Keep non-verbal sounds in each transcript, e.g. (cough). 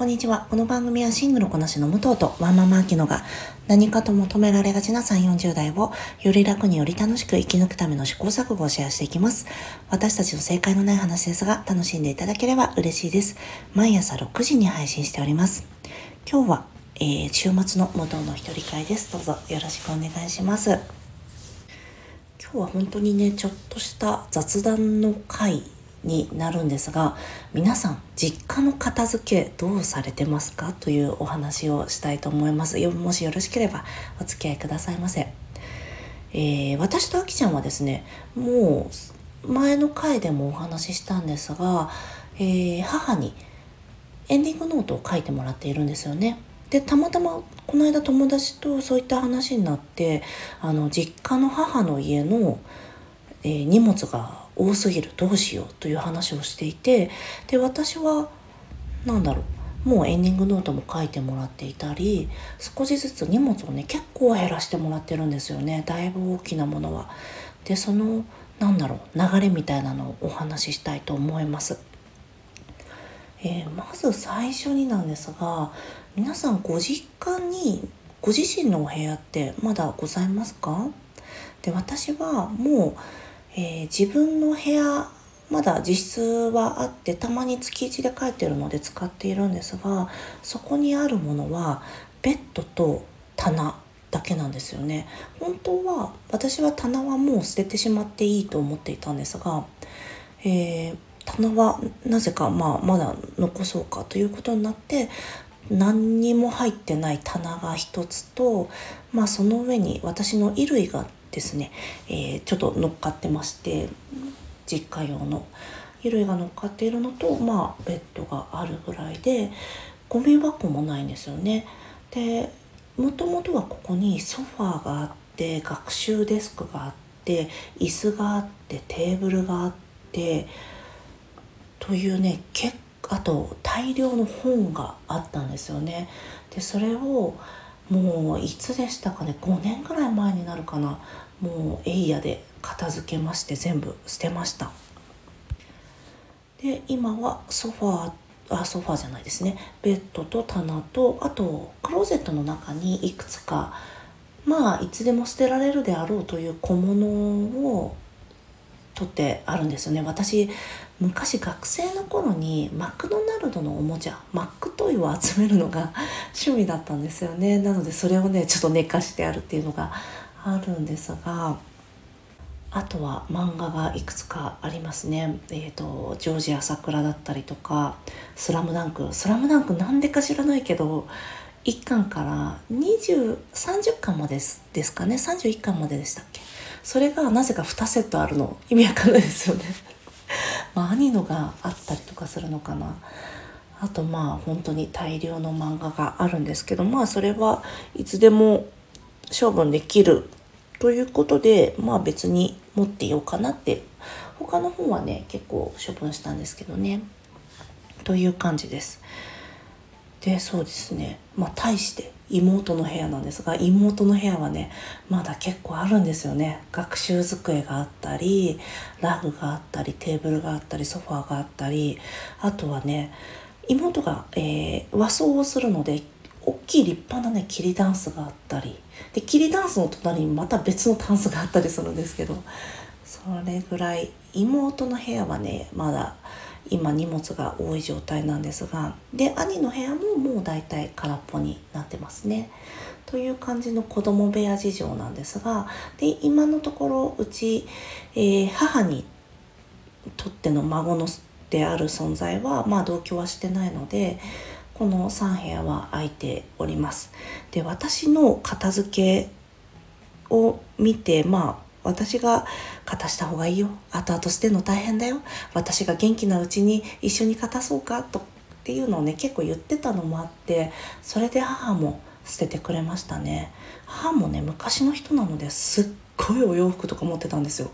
こんにちは。この番組はシングルこなしの武藤とワンママアキノが何かと求められがちな3、40代をより楽により楽しく生き抜くための試行錯誤をシェアしていきます。私たちの正解のない話ですが楽しんでいただければ嬉しいです。毎朝6時に配信しております。今日は、えー、週末の武藤の一人会です。どうぞよろしくお願いします。今日は本当にね、ちょっとした雑談の回になるんですが皆さん実家の片付けどうされてますかというお話をしたいと思います。もしよろしければお付き合いくださいませ、えー、私とあきちゃんはですねもう前の回でもお話ししたんですが、えー、母にエンディングノートを書いてもらっているんですよね。でたまたまこの間友達とそういった話になってあの実家の母の家の、えー、荷物が多すぎる。どうしようという話をしていてで私は何だろう。もうエンディングノートも書いてもらっていたり少しずつ荷物をね結構減らしてもらってるんですよね。だいぶ大きなものは。でそのなんだろう。流れみたいなのをお話ししたいと思います。えー、まず最初になんですが皆さんご実家にご自身のお部屋ってまだございますか？で私はもうえー、自分の部屋まだ実質はあってたまに月1で帰ってるので使っているんですがそこにあるものはベッドと棚だけなんですよね。本当は私は棚はもう捨ててしまっていいと思っていたんですが、えー、棚はなぜか、まあ、まだ残そうかということになって何にも入ってない棚が一つと、まあ、その上に私の衣類がですね、えー、ちょっと乗っかってまして実家用の衣類が乗っかっているのとまあベッドがあるぐらいでゴミ箱もないんですよね。でもともとはここにソファーがあって学習デスクがあって椅子があってテーブルがあってというね結あと大量の本があったんですよね。でそれをもういつでしたかね？5年ぐらい前になるかな？もうエイヤで片付けまして全部捨てました。で今はソファーあソファーじゃないですね。ベッドと棚とあとクローゼットの中にいくつかまあいつでも捨てられるであろうという小物を取ってあるんですよね。私昔学生の頃にマクドナルドのおもちゃマックトイを集めるのが (laughs) 趣味だったんですよねなのでそれをねちょっと寝かしてあるっていうのがあるんですがあとは漫画がいくつかありますね。えっ、ー、と、ジョージア桜だったりとか、スラムダンク。スラムダンクなんでか知らないけど、1巻から20、30巻までですですかね。31巻まででしたっけ。それがなぜか2セットあるの。意味わかんないですよね。まあ、兄のがあったりとかするのかな。あとまあ本当に大量の漫画があるんですけどまあそれはいつでも処分できるということでまあ別に持ってようかなって。他の本はね結構処分したんですけどね。という感じです。でそうですね。まあ対して妹の部屋なんですが妹の部屋はねまだ結構あるんですよね。学習机があったりラグがあったりテーブルがあったりソファーがあったりあとはね妹が、えー、和装をするので大きい立派なね桐ダンスがあったりで桐ダンスの隣にまた別のタンスがあったりするんですけどそれぐらい妹の部屋はねまだ今荷物が多い状態なんですがで兄の部屋ももう大体空っぽになってますね。という感じの子供部屋事情なんですがで今のところうち、えー、母にとっての孫のである存在はまあ同居はしてないのでこの3部屋は空いておりますで私の片付けを見てまあ私が片した方がいいよ。後々捨てるの大変だよ。私が元気なうちに一緒に片そうかとっていうのをね結構言ってたのもあってそれで母も捨ててくれましたね。母もね昔の人なのですっごいお洋服とか持ってたんですよ。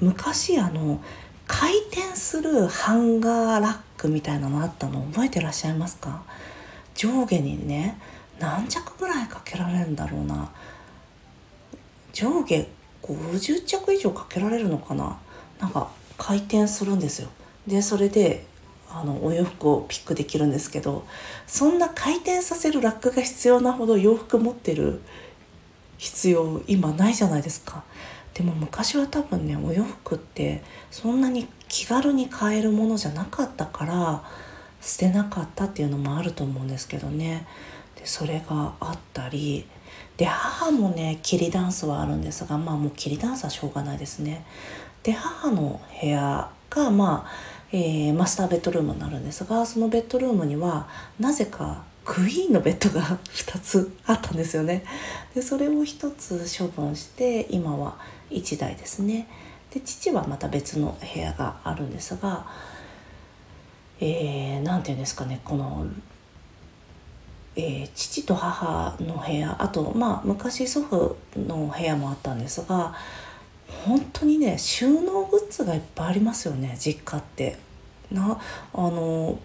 昔あの回転するハンガーラックみたいなのあったの覚えてらっしゃいますか？上下にね何着ぐらいかけられるんだろうな。上下50着以上かけられるのかな？なんか回転するんですよ。でそれであのお洋服をピックできるんですけどそんな回転させるラックが必要なほど洋服持ってる必要今ないじゃないですか。でも昔は多分ねお洋服ってそんなに気軽に買えるものじゃなかったから捨てなかったっていうのもあると思うんですけどね。でそれがあったりで母もね切りダンスはあるんですがまあもう切りダンスはしょうがないですね。で母の部屋がまあ、えー、マスターベッドルームになるんですがそのベッドルームにはなぜかクイーンのベッドが2つあったんですよね。でそれを1つ処分して今は1台ですね。で父はまた別の部屋があるんですが何、えー、て言うんですかねこの、えー、父と母の部屋あとまあ昔祖父の部屋もあったんですが本当にね収納グッズがいっぱいありますよね実家って。なあの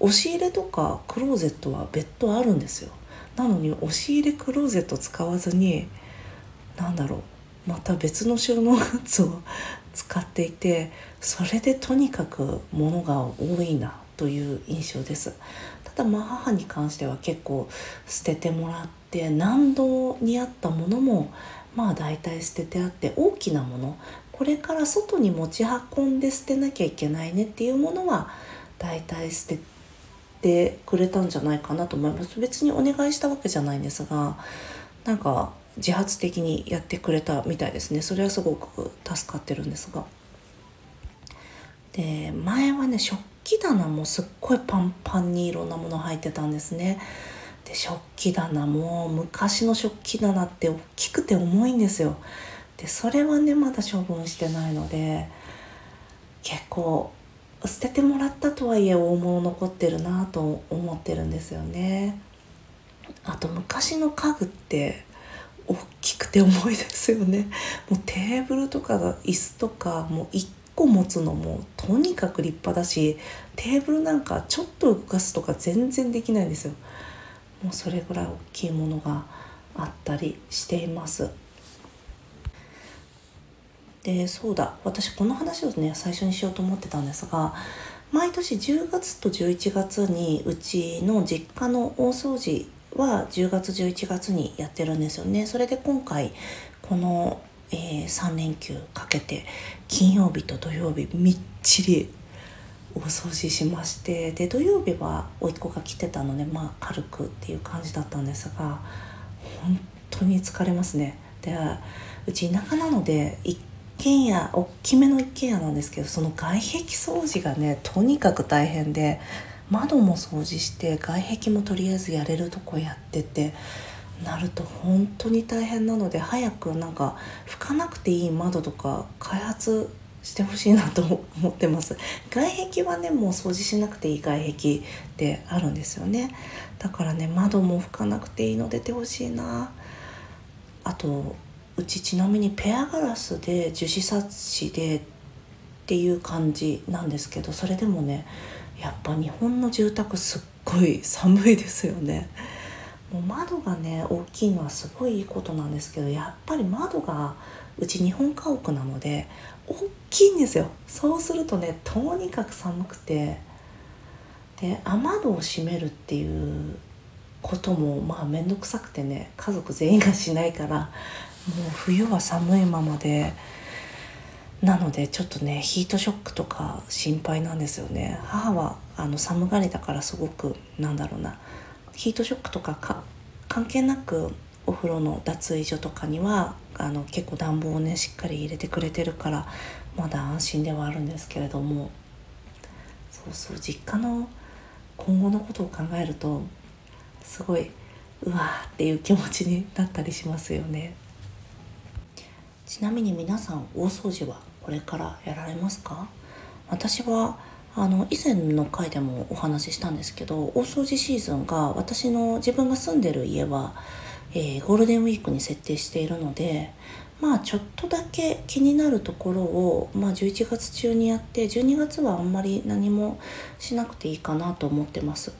押し入れとかクローゼットは別途あるんですよなのに押し入れクローゼット使わずに何だろうまた別の収納グッズを使っていてそれでとにかく物が多いなという印象です。ただまあ母に関しては結構捨ててもらって何度にあったものもまあ大体捨ててあって大きなもの。これから外に持ち運んで捨てなきゃいけないねっていうものは大体捨ててくれたんじゃないかなと思います。別にお願いしたわけじゃないんですがなんか自発的にやってくれたみたいですね。それはすごく助かってるんですが。で前はね食器棚もすっごいパンパンにいろんなもの入ってたんですね。で食器棚も昔の食器棚って大きくて重いんですよ。でそれはねまだ処分してないので結構捨ててもらったとはいえ大物残ってるなと思ってるんですよね。あと昔の家具って大きくて重いですよね。もうテーブルとかが椅子とかもう1個持つのもとにかく立派だしテーブルなんかちょっと動かすとか全然できないんですよ。もうそれぐらい大きいものがあったりしています。でそうだ。私この話をね最初にしようと思ってたんですが毎年10月と11月にうちの実家の大掃除は10月11月にやってるんですよね。それで今回この、えー、3連休かけて金曜日と土曜日みっちり大掃除しましてで土曜日は甥っ子が来てたのでまあ軽くっていう感じだったんですが本当に疲れますね。でうち田舎なので一軒家大きめの一軒家なんですけどその外壁掃除がねとにかく大変で窓も掃除して外壁もとりあえずやれるとこやっててなると本当に大変なので早くなんか拭かなくていい窓とか開発してほしいなと思ってます。外壁はねもう掃除しなくていい外壁ってあるんですよね。だからね窓も拭かなくていいの出てほしいな。あとうちちなみにペアガラスで樹脂サッシでっていう感じなんですけどそれでもねやっぱ日本の住宅すっごい寒いですよね。もう窓がね大きいのはすごいいいことなんですけどやっぱり窓がうち日本家屋なので大きいんですよ。そうするとねとにかく寒くて。で雨戸を閉めるっていうこともまあ面倒くさくてね家族全員がしないからもう冬は寒いままで。なのでちょっとねヒートショックとか心配なんですよね。母はあの寒がりだからすごくなんだろうなヒートショックとかか関係なくお風呂の脱衣所とかにはあの結構暖房をねしっかり入れてくれてるからまだ安心ではあるんですけれども。そうそう実家の今後のことを考えるとすごいうわーっていう気持ちになったりしますよね。ちなみに皆さん大掃除はこれからやられますか？私はあの以前の回でもお話ししたんですけど大掃除シーズンが私の自分が住んでる家は、えー、ゴールデンウィークに設定しているのでまあちょっとだけ気になるところを、まあ、11月中にやって12月はあんまり何もしなくていいかなと思ってます。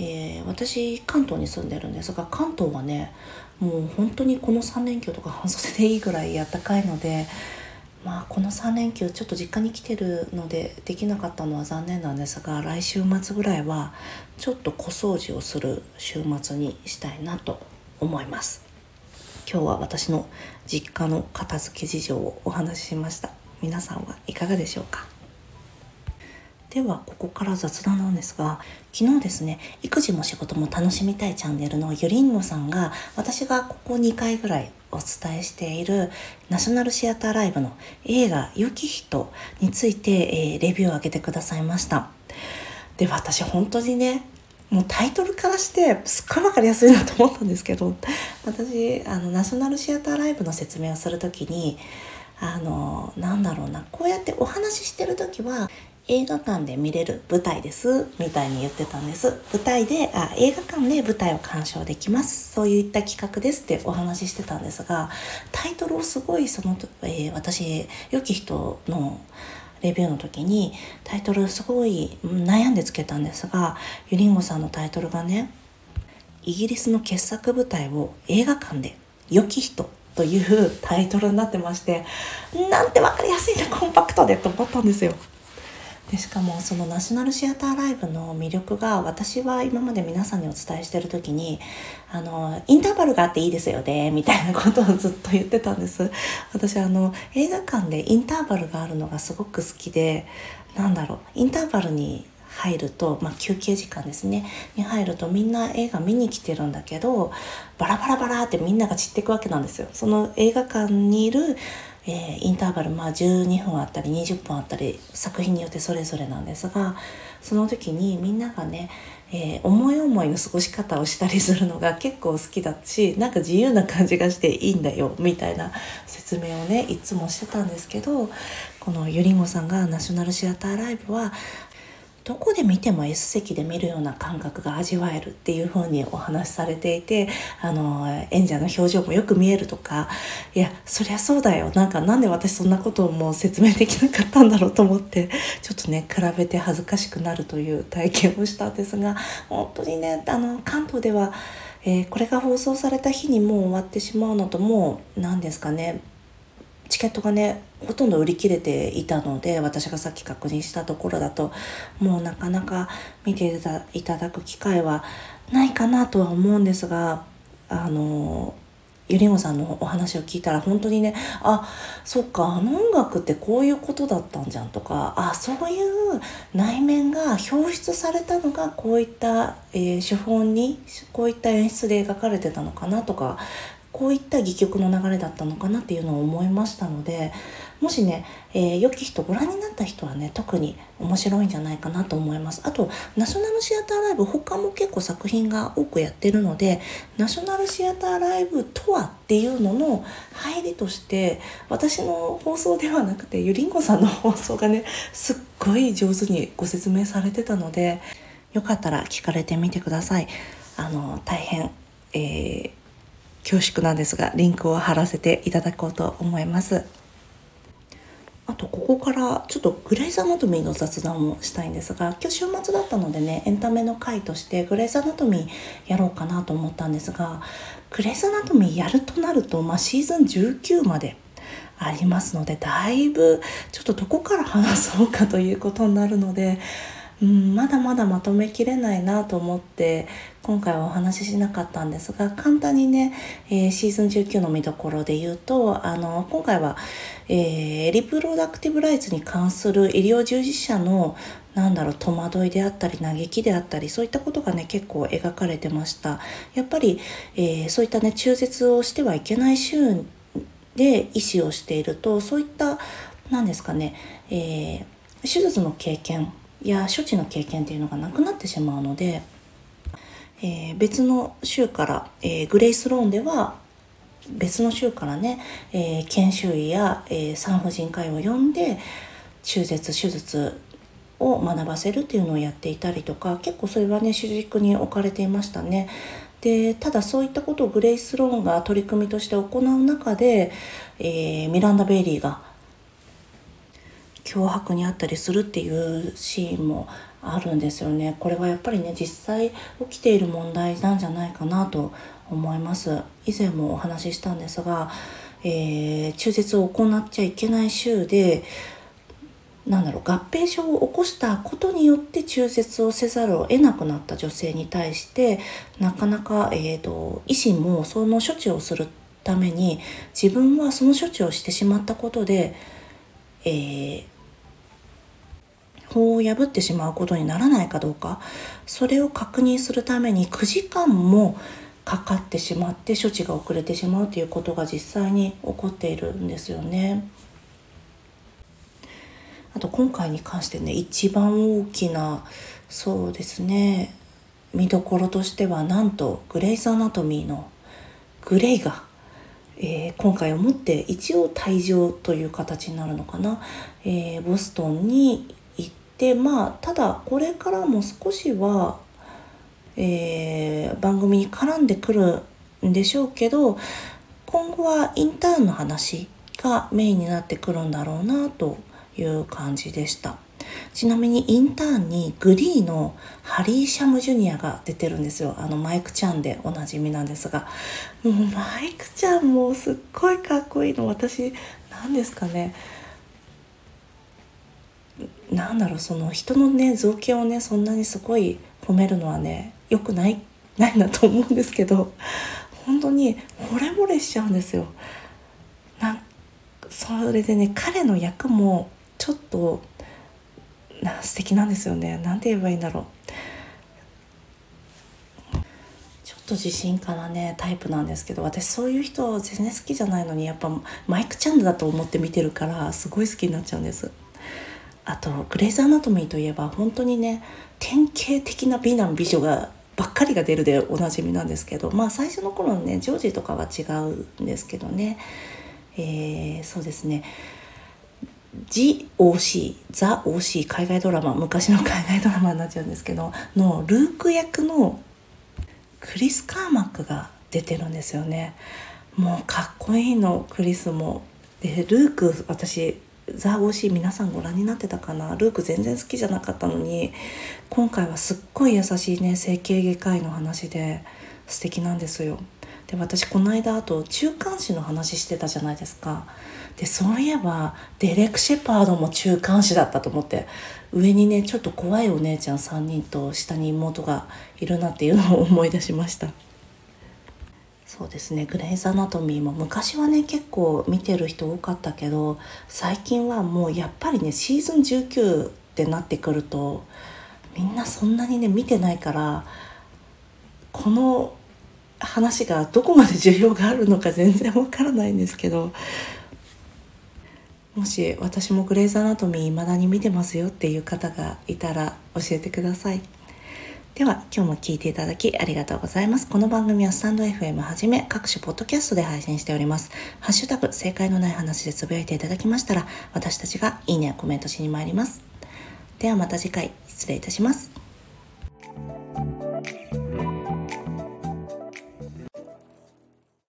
えー、私関東に住んでるんですが関東はねもう本当にこの3連休とか半袖でいいぐらい暖かいのでまあこの3連休ちょっと実家に来てるのでできなかったのは残念なんですが来週末ぐらいはちょっと小掃除をする週末にしたいなと思います。今日は私の実家の片付け事情をお話ししました。皆さんはいかがでしょうか？ではここから雑談なんですが昨日ですね育児も仕事も楽しみたいチャンネルのゆりんごさんが私がここ2回ぐらいお伝えしているナショナルシアターライブの映画「良き人」について、えー、レビューを上げてくださいました。で私本当にねもうタイトルからしてすっごい分かりやすいなと思ったんですけど私あのナショナルシアターライブの説明をする時にあのなんだろうなこうやってお話ししてる時は映画館で見れる舞台ですみたいに言ってたんです舞台であ映画館で舞台を鑑賞できますそういった企画ですってお話ししてたんですがタイトルをすごいその、えー、私良き人のレビューの時にタイトルすごい悩んでつけたんですがゆりんごさんのタイトルがねイギリスの傑作舞台を映画館で良き人というタイトルになってましてなんて分かりやすいなコンパクトでと思ったんですよ。でしかもそのナショナルシアターライブの魅力が私は今まで皆さんにお伝えしてる時にあのインターバルがあっていいですよねみたいなことをずっと言ってたんです。私あの映画館でインターバルがあるのがすごく好きでなんだろうインターバルに入ると、まあ、休憩時間ですね。に入るとみんな映画見に来てるんだけどバラバラバラってみんなが散っていくわけなんですよ。その映画館にいるえー、インターバル、まあ、12分あったり20分あったり作品によってそれぞれなんですがその時にみんながね、えー、思い思いの過ごし方をしたりするのが結構好きだしなんか自由な感じがしていいんだよみたいな説明をねいつもしてたんですけどこのゆりんごさんがナショナルシアターライブはどこで見ても S 席で見るような感覚が味わえるっていう風にお話しされていてあの演者の表情もよく見えるとかいやそりゃそうだよ。なんかなんで私そんなことをもう説明できなかったんだろうと思ってちょっとね比べて恥ずかしくなるという体験をしたんですが本当にねあの関東では、えー、これが放送された日にもう終わってしまうのともう何ですかねチケットがねほとんど売り切れていたので私がさっき確認したところだともうなかなか見ていただく機会はないかなとは思うんですがあのゆりもさんのお話を聞いたら本当にねあそっかあの音楽ってこういうことだったんじゃんとかあそういう内面が表出されたのがこういった、えー、手法にこういった演出で描かれてたのかなとかこういった戯曲の流れだったのかなっていうのを思いましたのでもしね、えー、良き人ご覧になった人はね特に面白いんじゃないかなと思います。あとナショナルシアターライブ他も結構作品が多くやってるのでナショナルシアターライブとはっていうのの入りとして私の放送ではなくてゆりんごさんの放送がねすっごい上手にご説明されてたのでよかったら聞かれてみてください。あの大変、えー恐縮なんですがリンクを貼らせていただこうと思います。あとここからちょっとグレイズ・アナトミーの雑談をしたいんですが今日週末だったのでねエンタメの回としてグレイズ・アナトミーやろうかなと思ったんですがグレイズ・アナトミーやるとなると、まあ、シーズン19までありますのでだいぶちょっとどこから話そうかということになるのでうん、まだまだまとめきれないなと思って今回はお話ししなかったんですが簡単にね、えー、シーズン19の見どころで言うとあの今回は、えー、リプロダクティブライツに関する医療従事者のなんだろう戸惑いであったり嘆きであったりそういったことがね結構描かれてました。やっぱり、えー、そういったね中絶をしてはいけない州で医師をしているとそういった何ですかね、え手術の経験や処置の経験っていうのがなくなってしまうので、えー、別の州から、えー、グレイスローンでは別の州からね、えー、研修医や、えー、産婦人科医を呼んで中絶手術を学ばせるっていうのをやっていたりとか結構それはね主軸に置かれていましたね。でただそういったことをグレイス・ローンが取り組みとして行う中で、えー、ミランダ・ベイリーが脅迫にあったりするっていうシーンもあるんですよね。これはやっぱりね実際起きている問題なんじゃないかなと思います。以前もお話ししたんですが、えー、中絶を行っちゃいけない州でなんだろう合併症を起こしたことによって中絶をせざるを得なくなった女性に対してなかなか、えーと、医師もその処置をするために自分はその処置をしてしまったことで、えー、法を破ってしまうことにならないかどうかそれを確認するために9時間もかかってしまって処置が遅れてしまうということが実際に起こっているんですよね。あと今回に関してね一番大きなそうですね見どころとしてはなんとグレイズ・アナトミーのグレイが、えー、今回をもって一応退場という形になるのかな、えー、ボストンに行ってまあただこれからも少しは、えー、番組に絡んでくるんでしょうけど今後はインターンの話がメインになってくるんだろうなという感じでした。ちなみにインターンにグリーのハリー・シャム・ジュニアが出てるんですよ。あのマイクちゃんでおなじみなんですが。もうマイクちゃんもすっごいかっこいいの。私何ですかね。なんだろうその人のね造形をねそんなにすごい褒めるのはね良くないないなと思うんですけど本当に惚れ惚れしちゃうんですよ。なそれでね彼の役もちょっとな素敵なんですよね。何て言えばいいんだろう。ちょっと自信家なねタイプなんですけど私そういう人全然好きじゃないのにやっぱマイクチャンネルだと思って見てるからすごい好きになっちゃうんです。あとグレイズ・アナトミーといえば本当にね典型的な美男美女がばっかりが出るでおなじみなんですけどまあ最初の頃のねジョージとかは違うんですけどね。えー、そうですね。GOC、ザ・ OC 海外ドラマ昔の海外ドラマになっちゃうんですけどのルーク役のクリス・カーマックが出てるんですよね。もうかっこいいのクリスも。でルーク私ザ・オーシー皆さんご覧になってたかな？ルーク全然好きじゃなかったのに今回はすっごい優しいね整形外科医の話で素敵なんですよ。で私この間あと中間子の話してたじゃないですか。でそういえばデレク・シェパードも中間子だったと思って上にねちょっと怖いお姉ちゃん3人と下に妹がいるなっていうのを思い出しました。そうですね。グレイズ・アナトミーも昔はね結構見てる人多かったけど最近はもうやっぱりねシーズン19ってなってくるとみんなそんなにね見てないからこの話がどこまで需要があるのか (laughs) 全然わからないんですけどもし私もグレイズアナトミー未だに見てますよっていう方がいたら教えてください。では今日も聞いていただきありがとうございます。この番組はスタンド FM はじめ各種ポッドキャストで配信しております。ハッシュタグ正解のない話でつぶやいていただきましたら私たちがいいねやコメントしに参ります。ではまた次回失礼いたします。